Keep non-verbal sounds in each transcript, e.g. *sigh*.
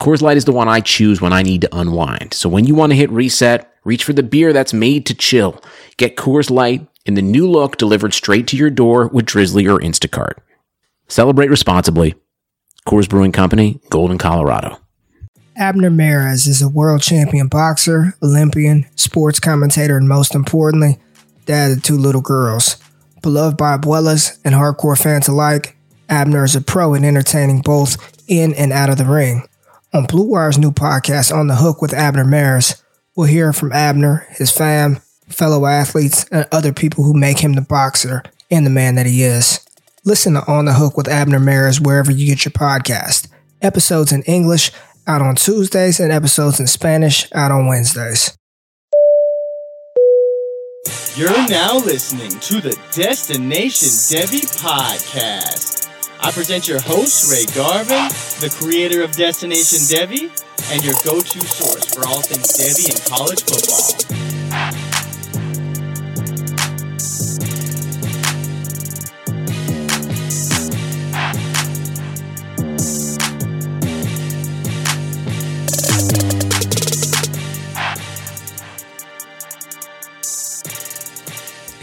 Coors Light is the one I choose when I need to unwind. So when you want to hit reset, reach for the beer that's made to chill. Get Coors Light in the new look delivered straight to your door with Drizzly or Instacart. Celebrate responsibly. Coors Brewing Company, Golden, Colorado. Abner Mares is a world champion boxer, Olympian, sports commentator, and most importantly, dad of two little girls. Beloved by abuelas and hardcore fans alike, Abner is a pro in entertaining both in and out of the ring. On Blue Wire's new podcast, On the Hook with Abner Mares, we'll hear from Abner, his fam, fellow athletes, and other people who make him the boxer and the man that he is. Listen to On the Hook with Abner Mares wherever you get your podcast. Episodes in English out on Tuesdays and episodes in Spanish out on Wednesdays. You're now listening to the Destination Devy podcast. I present your host, Ray Garvin, the creator of Destination Devy, and your go to source for all things Devy and college football.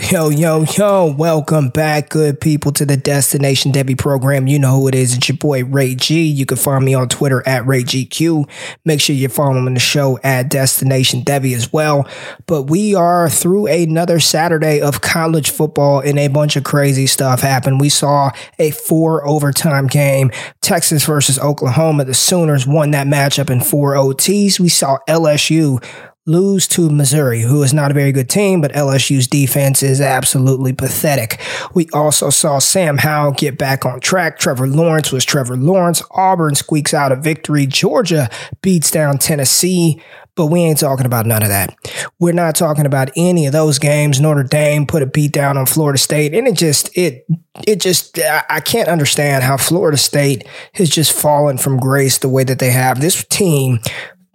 Yo, yo, yo, welcome back, good people, to the Destination Devy program. You know who it is. It's your boy Ray G. You can find me on Twitter at RayGQ. Make sure you're following the show at Destination Devy as well. But we are through another Saturday of college football and a bunch of crazy stuff happened. We saw a four overtime game, Texas versus Oklahoma. The Sooners won that matchup in four OTs. We saw LSU lose to Missouri, who is not a very good team, but LSU's defense is absolutely pathetic. We also saw Sam Howell get back on track. Trevor Lawrence was Trevor Lawrence. Auburn squeaks out a victory. Georgia beats down Tennessee. But we ain't talking about none of that. We're not talking about any of those games. Notre Dame put a beat down on Florida State, and it just it it just I can't understand how Florida State has just fallen from grace the way that they have. This team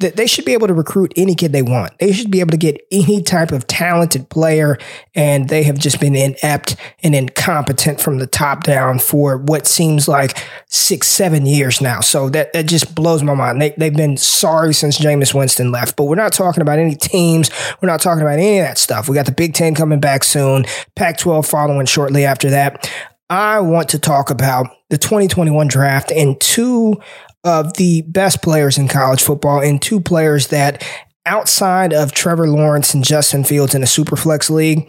that they should be able to recruit any kid they want. They should be able to get any type of talented player, and they have just been inept and incompetent from the top down for what seems like six, seven years now. So that, that just blows my mind. They, they've been sorry since Jameis Winston left, but we're not talking about any teams. We're not talking about any of that stuff. We got the Big Ten coming back soon, Pac 12 following shortly after that. I want to talk about the 2021 draft and two of the best players in college football and two players that outside of Trevor Lawrence and Justin Fields in a superflex league,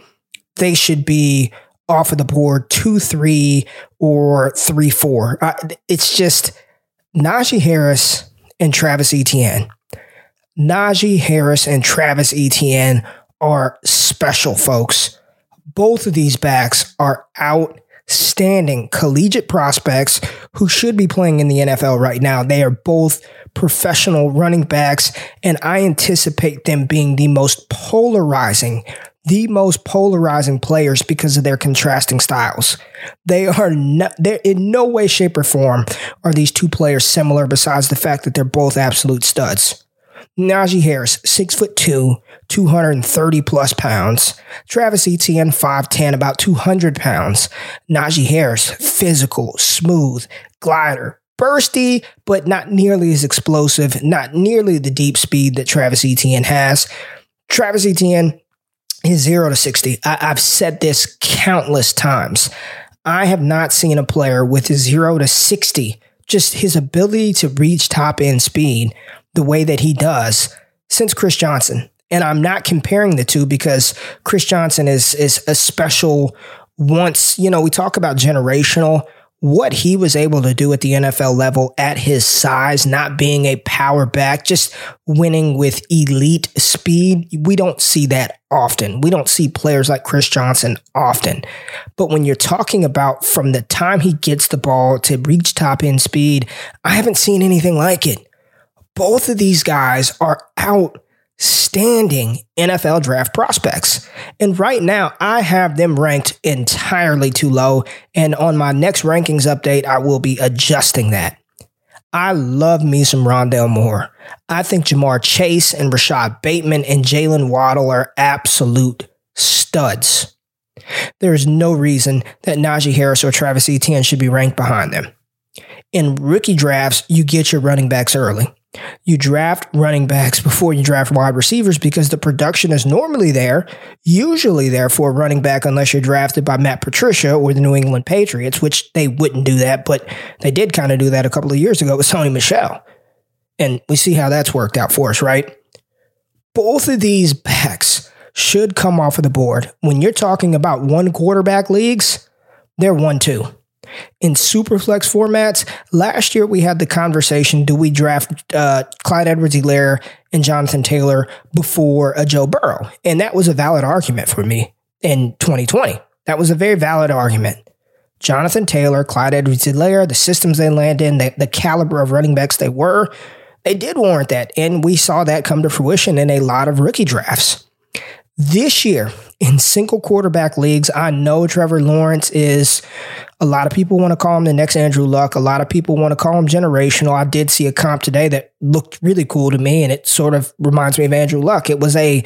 they should be off of the board two, three, or three, four. It's just Najee Harris and Travis Etienne. Najee Harris and Travis Etienne are special folks. Both of these backs are out standing collegiate prospects who should be playing in the NFL right now. They are both professional running backs, and I anticipate them being the most polarizing, the most polarizing players because of their contrasting styles. They are not, they're in no way, shape, or form are these two players similar besides the fact that they're both absolute studs. Najee Harris, six foot two, 230 plus pounds. Travis Etienne, 5'10, about 200 pounds. Najee Harris, physical, smooth, glider, bursty, but not nearly as explosive, not nearly the deep speed that Travis Etienne has. Travis Etienne is zero to 60. I- have said this countless times. I have not seen a player with zero to 60, just his ability to reach top end speed the way that he does since Chris Johnson. And I'm not comparing the two because Chris Johnson is is a special once, you know, we talk about generational what he was able to do at the NFL level at his size, not being a power back, just winning with elite speed. We don't see that often. We don't see players like Chris Johnson often. But when you're talking about from the time he gets the ball to reach top end speed, I haven't seen anything like it. Both of these guys are outstanding NFL draft prospects. And right now, I have them ranked entirely too low. And on my next rankings update, I will be adjusting that. I love me some Rondale Moore. I think Ja'Marr Chase and Rashod Bateman and Jaylen Waddle are absolute studs. There is no reason that Najee Harris or Travis Etienne should be ranked behind them. In rookie drafts, you get your running backs early. You draft running backs before you draft wide receivers because the production is normally there, usually there for a running back, unless you're drafted by Matt Patricia or the New England Patriots, which they wouldn't do that, but they did kind of do that a couple of years ago with Sony Michel. And we see how that's worked out for us, right? Both of these backs should come off of the board. When you're talking about one quarterback leagues, they're one two in superflex formats. Last year, we had the conversation do we draft uh, Clyde Edwards Helaire and Jonathan Taylor before a Joe Burrow? And that was a valid argument for me in 2020. That was a very valid argument. Jonathan Taylor, Clyde Edwards Helaire, the systems they land in, the, the caliber of running backs they were, they did warrant that. And we saw that come to fruition in a lot of rookie drafts. This year, in single quarterback leagues, I know Trevor Lawrence is a lot of people want to call him the next Andrew Luck. A lot of people want to call him generational. I did see a comp today that looked really cool to me, and it sort of reminds me of Andrew Luck. It was a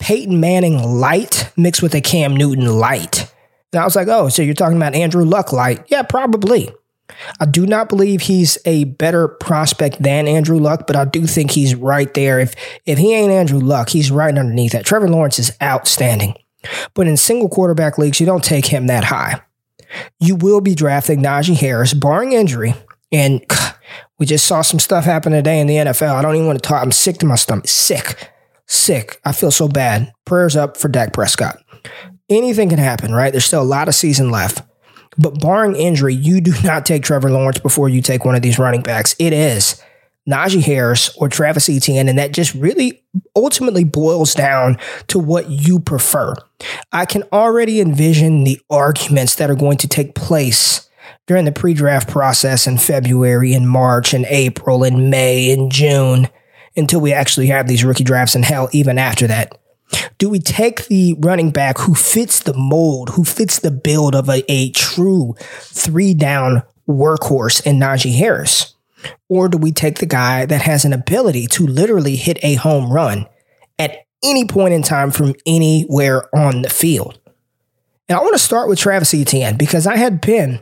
Peyton Manning light mixed with a Cam Newton light. And I was like, oh, so you're talking about Andrew Luck light? Yeah, probably. I do not believe he's a better prospect than Andrew Luck, but I do think he's right there. If if he ain't Andrew Luck, he's right underneath that. Trevor Lawrence is outstanding. But in single quarterback leagues, you don't take him that high. You will be drafting Najee Harris, barring injury. And *sighs* we just saw some stuff happen today in the NFL. I don't even want to talk. I'm sick to my stomach. Sick. Sick. I feel so bad. Prayers up for Dak Prescott. Anything can happen, right? There's still a lot of season left. But barring injury, you do not take Trevor Lawrence before you take one of these running backs. It is Najee Harris or Travis Etienne, and that just really ultimately boils down to what you prefer. I can already envision the arguments that are going to take place during the pre draft process in February and March and April and May and June until we actually have these rookie drafts and hell, even after that. Do we take the running back who fits the mold, who fits the build of a, a true three down workhorse in Najee Harris? Or do we take the guy that has an ability to literally hit a home run at any point in time from anywhere on the field? And I want to start with Travis Etienne because I had been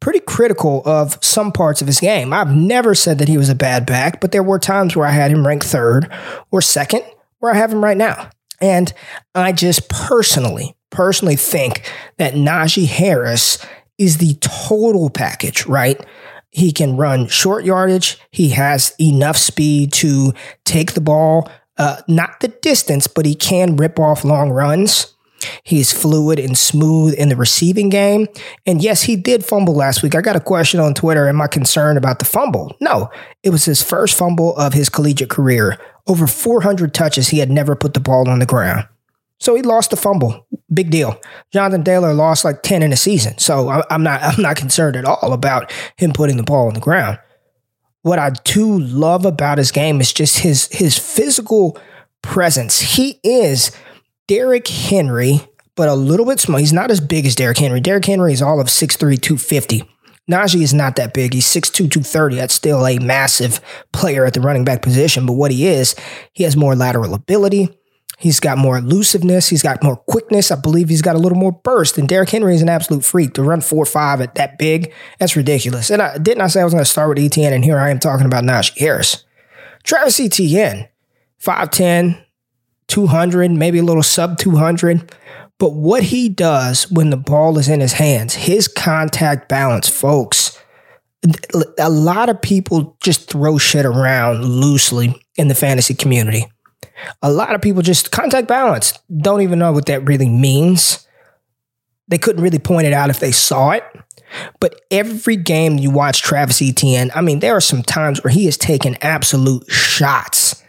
pretty critical of some parts of his game. I've never said that he was a bad back, but there were times where I had him ranked third or second, where I have him right now. And I just personally, personally think that Najee Harris is the total package, right? He can run short yardage. He has enough speed to take the ball, uh, not the distance, but he can rip off long runs. He's fluid and smooth in the receiving game. And yes, he did fumble last week. I got a question on Twitter. Am I concerned about the fumble? No, it was his first fumble of his collegiate career. Over 400 touches, he had never put the ball on the ground. So he lost the fumble. Big deal. Jonathan Taylor lost like 10 in a season. So I'm not I'm not concerned at all about him putting the ball on the ground. What I do love about his game is just his his physical presence. He is Derrick Henry, but a little bit small. He's not as big as Derrick Henry. Derrick Henry is all of 6'3, 250. Najee is not that big. He's 6'2, 230. That's still a massive player at the running back position. But what he is, he has more lateral ability. He's got more elusiveness. He's got more quickness. I believe he's got a little more burst. And Derrick Henry is an absolute freak to run four five at that big. That's ridiculous. And I didn't I say I was going to start with Etienne, and here I am talking about Najee Harris. Travis Etienne, 5'10, 200, maybe a little sub 200. But what he does when the ball is in his hands, his contact balance, folks, a lot of people just throw shit around loosely in the fantasy community. A lot of people just contact balance don't even know what that really means. They couldn't really point it out if they saw it. But every game you watch Travis Etienne, I mean, there are some times where he has taken absolute shots.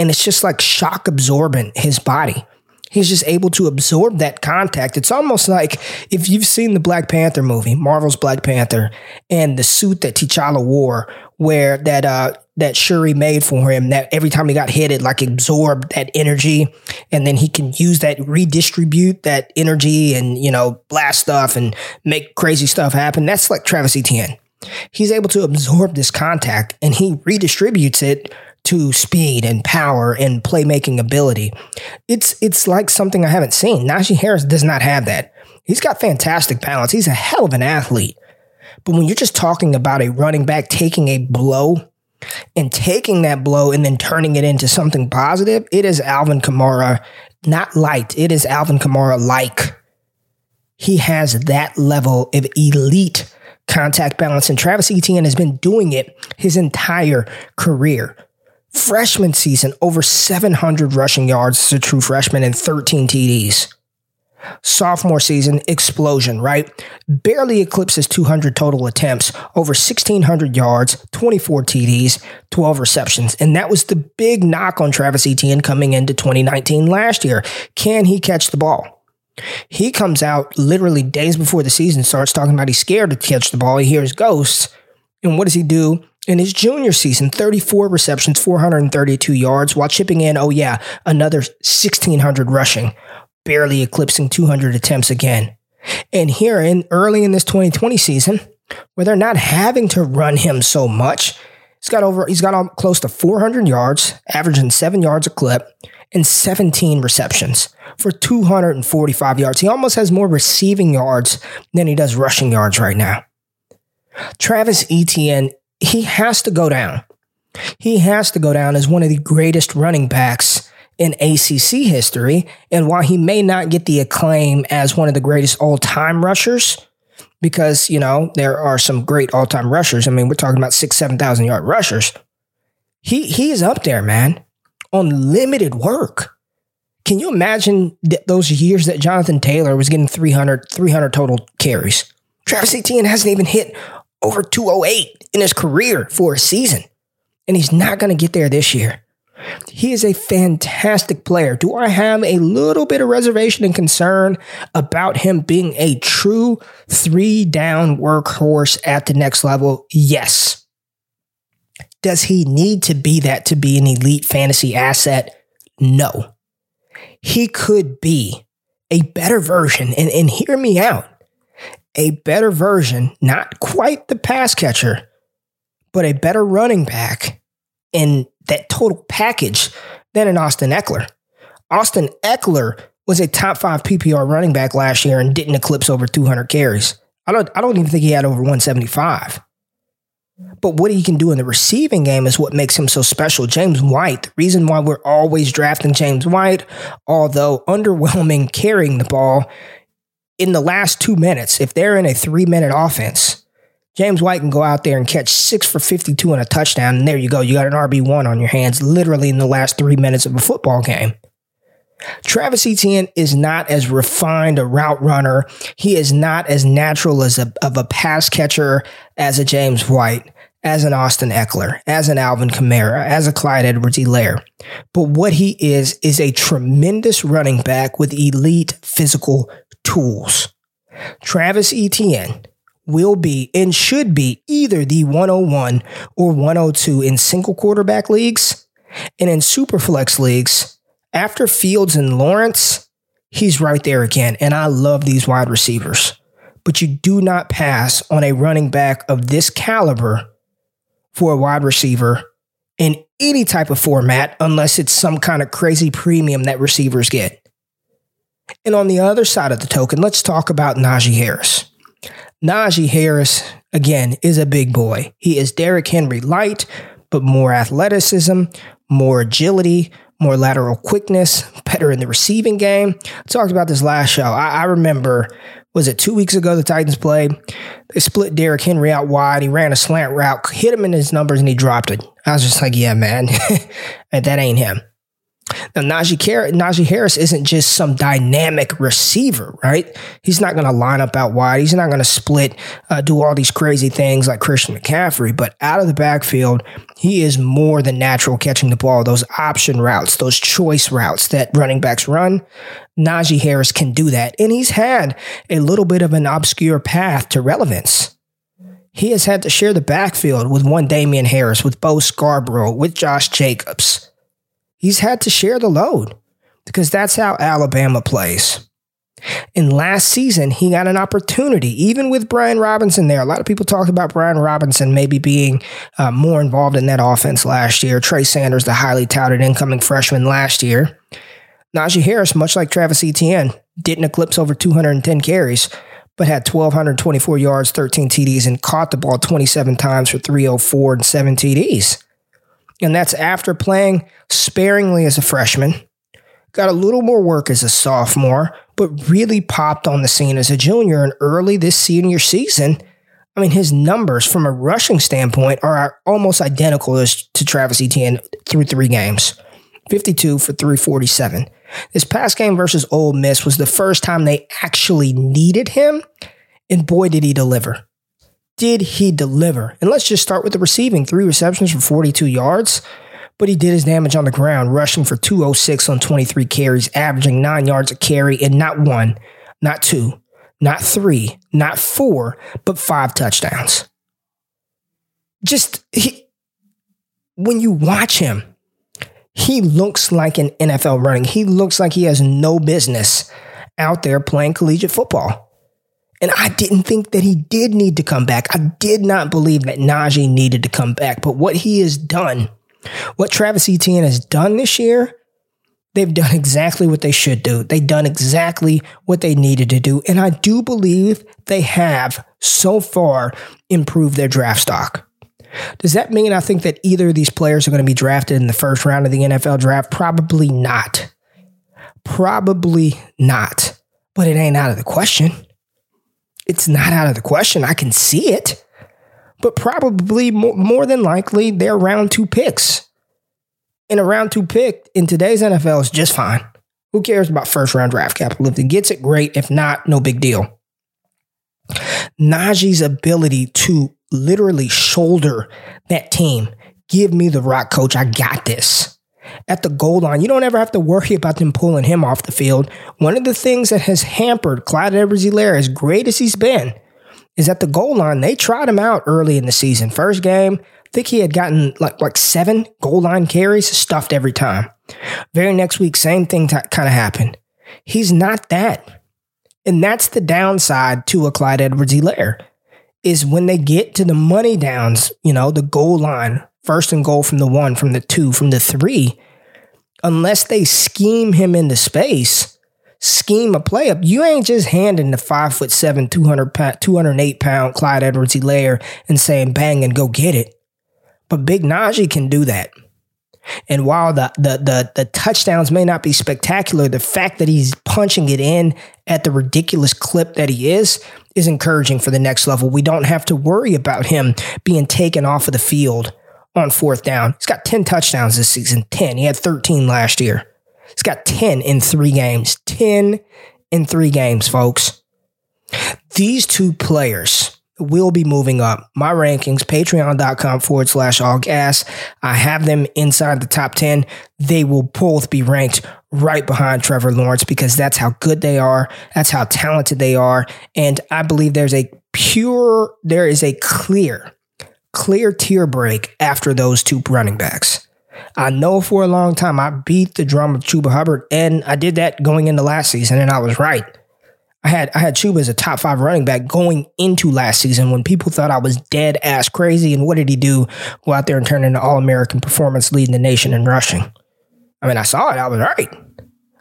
And it's just like shock absorbent his body. He's just able to absorb that contact. It's almost like if you've seen the Black Panther movie, Marvel's Black Panther, and the suit that T'Challa wore, where that uh that Shuri made for him, that every time he got hit, it like absorbed that energy, and then he can use that redistribute that energy and you know blast stuff and make crazy stuff happen. That's like Travis Etienne. He's able to absorb this contact and he redistributes it to speed and power and playmaking ability. It's it's like something I haven't seen. Najee Harris does not have that. He's got fantastic balance. He's a hell of an athlete. But when you're just talking about a running back taking a blow and taking that blow and then turning it into something positive, it is Alvin Kamara, not light. It is Alvin Kamara like. He has that level of elite contact balance, and Travis Etienne has been doing it his entire career. Freshman season, over 700 rushing yards as a true freshman and 13 TDs. Sophomore season, explosion, right? Barely eclipses 200 total attempts, over 1,600 yards, 24 TDs, 12 receptions. And that was the big knock on Travis Etienne coming into 2019 last year. Can he catch the ball? He comes out literally days before the season starts talking about he's scared to catch the ball. He hears ghosts. And what does he do? In his junior season, 34 receptions, 432 yards, while chipping in, oh yeah, another 1,600 rushing, barely eclipsing 200 attempts again. And here in early in this 2020 season, where they're not having to run him so much, he's got over he's got close to 400 yards, averaging 7 yards a clip and 17 receptions for 245 yards. He almost has more receiving yards than he does rushing yards right now. Travis Etienne, he has to go down. He has to go down as one of the greatest running backs in ACC history. And while he may not get the acclaim as one of the greatest all time rushers, because, you know, there are some great all time rushers. I mean, we're talking about six, 7,000 yard rushers. He, he is up there, man, on limited work. Can you imagine th- those years that Jonathan Taylor was getting 300, 300 total carries? Travis Etienne hasn't even hit over 208 in his career for a season. And he's not going to get there this year. He is a fantastic player. Do I have a little bit of reservation and concern about him being a true three down workhorse at the next level? Yes. Does he need to be that to be an elite fantasy asset? No. He could be a better version, and, and hear me out a better version, not quite the pass catcher, but a better running back in that total package than an Austin Ekeler. Austin Ekeler was a top five PPR running back last year and didn't eclipse over 200 carries. I don't, I don't even think he had over 175. But what he can do in the receiving game is what makes him so special. James White, the reason why we're always drafting James White, although underwhelming carrying the ball, in the last two minutes, if they're in a three minute offense, James White can go out there and catch six for 52 and a touchdown. And there you go. You got an RB1 on your hands literally in the last three minutes of a football game. Travis Etienne is not as refined a route runner. He is not as natural as a, of a pass catcher as a James White, as an Austin Ekeler, as an Alvin Kamara, as a Clyde Edwards-Helaire. But what he is, is a tremendous running back with elite physical tools. Travis Etienne will be and should be either the 101 or 102 in single quarterback leagues. And in superflex leagues, after Fields and Lawrence, he's right there again. And I love these wide receivers. But you do not pass on a running back of this caliber for a wide receiver in any type of format unless it's some kind of crazy premium that receivers get. And on the other side of the token, let's talk about Najee Harris. Najee Harris, again, is a big boy. He is Derrick Henry light, but more athleticism, more agility, more lateral quickness, better in the receiving game. I talked about this last show. I, I remember, was it two weeks ago the Titans played? They split Derrick Henry out wide. He ran a slant route, hit him in his numbers, and he dropped it. I was just like, yeah, man, *laughs* that ain't him. Now, Najee, Najee Harris isn't just some dynamic receiver, right? He's not going to line up out wide. He's not going to split, uh, do all these crazy things like Christian McCaffrey. But out of the backfield, he is more than natural catching the ball. Those option routes, those choice routes that running backs run, Najee Harris can do that. And he's had a little bit of an obscure path to relevance. He has had to share the backfield with one Damien Harris, with Bo Scarborough, with Josh Jacobs he's had to share the load because that's how Alabama plays. And last season, he got an opportunity, even with Brian Robinson there. A lot of people talked about Brian Robinson maybe being uh, more involved in that offense last year. Trey Sanders, the highly touted incoming freshman last year. Najee Harris, much like Travis Etienne, didn't eclipse over 210 carries, but had 1,224 yards, 13 TDs, and caught the ball 27 times for 304 and 7 TDs and that's after playing sparingly as a freshman. Got a little more work as a sophomore, but really popped on the scene as a junior and early this senior season. I mean, his numbers from a rushing standpoint are almost identical to Travis Etienne through three games 52 for 347. This past game versus Ole Miss was the first time they actually needed him, and boy, did he deliver did he deliver? And let's just start with the receiving three receptions for 42 yards. But he did his damage on the ground, rushing for 206 on 23 carries, averaging nine yards a carry, and not one, not two, not three, not four, but five touchdowns. Just he, when you watch him, he looks like an NFL running. He looks like he has no business out there playing collegiate football. And I didn't think that he did need to come back. I did not believe that Najee needed to come back. But what he has done, what Travis Etienne has done this year, they've done exactly what they should do. They've done exactly what they needed to do. And I do believe they have so far improved their draft stock. Does that mean I think that either of these players are going to be drafted in the first round of the NFL draft? Probably not. Probably not. But it ain't out of the question it's not out of the question. I can see it, but probably more, than likely they're round two picks. And a round two pick in today's NFL is just fine. Who cares about first round draft capital? If it gets it, great. If not, no big deal. Najee's ability to literally shoulder that team, give me the rock, coach. I got this at the goal line. You don't ever have to worry about them pulling him off the field. One of the things that has hampered Clyde Edwards-Helaire, as great as he's been, is at the goal line. They tried him out early in the season. First game, I think he had gotten like like seven goal line carries, stuffed every time. Very next week, same thing t- kind of happened. He's not that. And that's the downside to a Clyde Edwards-Helaire is when they get to the money downs, you know, the goal line, first and goal from the one, from the two, from the three, unless they scheme him into space, scheme a play up, you ain't just handing the five foot seven, 200 pound, 208 pound Clyde Edwards-Helaire and saying bang and go get it. But Big Najee can do that. And while the, the the the touchdowns may not be spectacular, the fact that he's punching it in at the ridiculous clip that he is is encouraging for the next level. We don't have to worry about him being taken off of the field on fourth down. He's got 10 touchdowns this season, 10. He had 13 last year. He's got 10 in three games. 10 in three games, folks. These two players will be moving up. My rankings, patreon.com forward slash all gas. I have them inside the top 10. They will both be ranked right behind Trevor Lawrence because that's how good they are. That's how talented they are. And I believe there's a pure, there is a clear clear tier break after those two running backs. I know for a long time I beat the drum of Chuba Hubbard, and I did that going into last season, and I was right. I had I had Chuba as a top five running back going into last season when people thought I was dead ass crazy. And what did he do? Go out there and turn into All American performance, leading the nation in rushing. I mean, I saw it. I was right.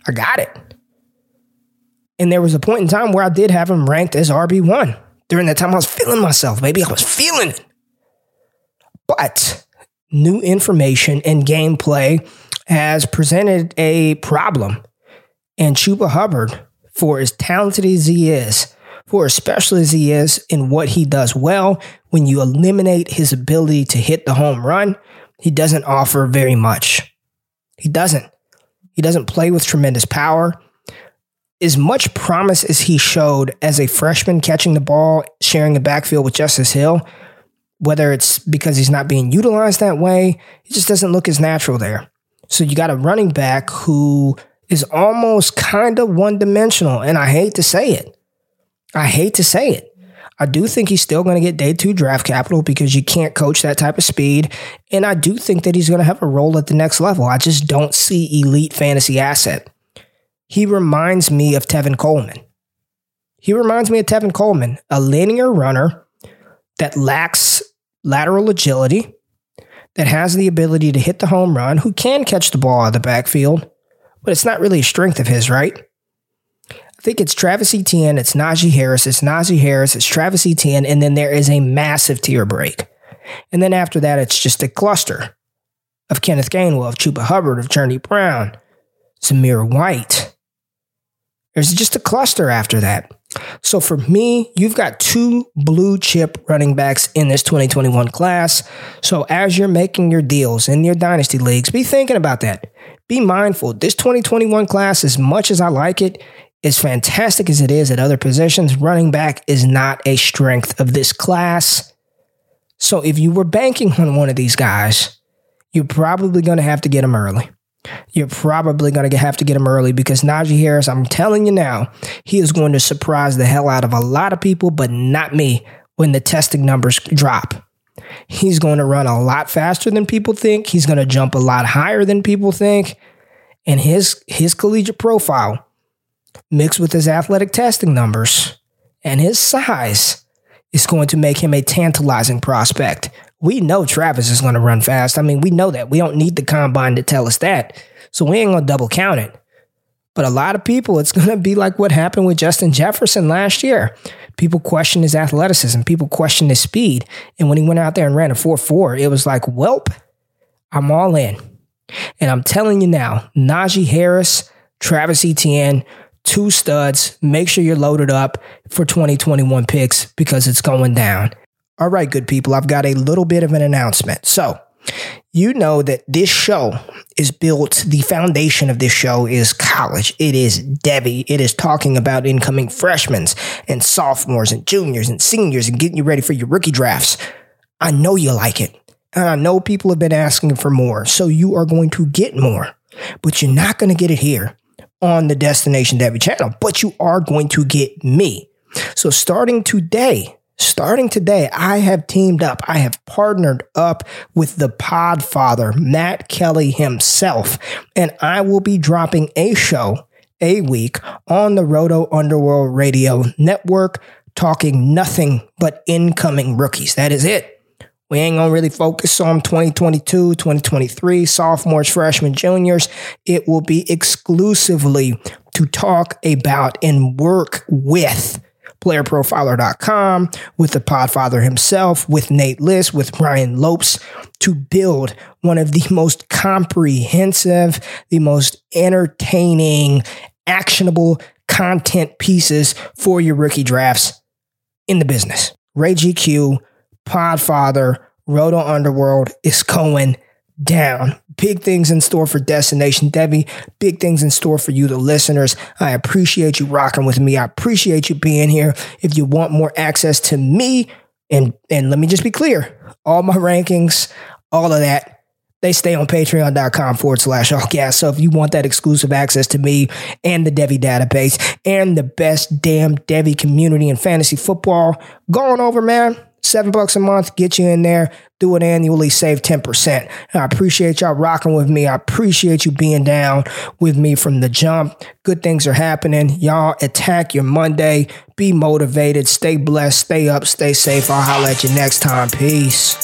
I got it. And there was a point in time where I did have him ranked as RB one. During that time, I was feeling myself, baby. I was feeling it. But new information and gameplay has presented a problem. And Chuba Hubbard, for as talented as he is, for as special as he is in what he does well, when you eliminate his ability to hit the home run, he doesn't offer very much. He doesn't. He doesn't play with tremendous power. As much promise as he showed as a freshman catching the ball, sharing the backfield with Justice Hill, whether it's because he's not being utilized that way, he just doesn't look as natural there. So you got a running back who is almost kind of one dimensional. And I hate to say it. I hate to say it. I do think he's still going to get day two draft capital because you can't coach that type of speed. And I do think that he's going to have a role at the next level. I just don't see elite fantasy asset. He reminds me of Tevin Coleman. He reminds me of Tevin Coleman, a linear runner that lacks lateral agility, that has the ability to hit the home run, who can catch the ball out of the backfield, but it's not really a strength of his, right? I think it's Travis Etienne, it's Najee Harris, it's Najee Harris, it's Travis Etienne, and then there is a massive tier break. And then after that, it's just a cluster of Kenneth Gainwell, of Chuba Hubbard, of Journey Brown, Zamir White. There's just a cluster after that. So for me, you've got two blue chip running backs in this 2021 class. So as you're making your deals in your dynasty leagues, be thinking about that. Be mindful. This 2021 class, as much as I like it, as fantastic as it is at other positions, running back is not a strength of this class. So if you were banking on one of these guys, you're probably going to have to get them early. You're probably going to have to get him early because Najee Harris, I'm telling you now, he is going to surprise the hell out of a lot of people, but not me when the testing numbers drop. He's going to run a lot faster than people think. He's going to jump a lot higher than people think. And his his collegiate profile mixed with his athletic testing numbers and his size is going to make him a tantalizing prospect. We know Travis is going to run fast. I mean, we know that. We don't need the combine to tell us that. So we ain't going to double count it. But a lot of people, it's going to be like what happened with Justin Jefferson last year. People question his athleticism, people question his speed. And when he went out there and ran a 4 4, it was like, welp, I'm all in. And I'm telling you now, Najee Harris, Travis Etienne, two studs. Make sure you're loaded up for 2021 picks because it's going down. All right, good people, I've got a little bit of an announcement. So, you know that this show is built, the foundation of this show is college. It is Devy. It is talking about incoming freshmen and sophomores and juniors and seniors and getting you ready for your rookie drafts. I know you like it. And I know people have been asking for more. So you are going to get more, but you're not going to get it here on the Destination Devy channel, but you are going to get me. So starting today, Starting today, I have teamed up, I have partnered up with the Podfather, Matt Kelley himself, and I will be dropping a show a week on the Roto Underworld Radio Network, talking nothing but incoming rookies. That is it. We ain't gonna really focus on 2022, 2023, sophomores, freshmen, juniors. It will be exclusively to talk about and work with playerprofiler.com, with the Podfather himself, with Nate List, with Brian Lopes, to build one of the most comprehensive, the most entertaining, actionable content pieces for your rookie drafts in the business. Ray GQ, Podfather, Roto Underworld is going down. Big things in store for Destination Devy. Big things in store for you, the listeners. I appreciate you rocking with me. I appreciate you being here. If you want more access to me, and and let me just be clear, all my rankings, all of that, they stay on patreon.com forward slash all gas. So if you want that exclusive access to me and the Devy database and the best damn Devy community in fantasy football, go on over, man Seven bucks a month, get you in there, do it annually, save 10%. I appreciate y'all rocking with me. I appreciate you being down with me from the jump. Good things are happening. Y'all attack your Monday. Be motivated. Stay blessed. Stay up. Stay safe. I'll holler at you next time. Peace.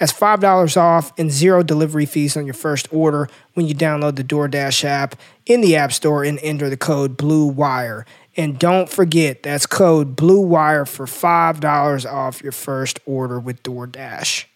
That's $5 off and zero delivery fees on your first order when you download the DoorDash app in the App Store and enter the code BLUEWIRE. And don't forget, that's code BLUEWIRE for $5 off your first order with DoorDash.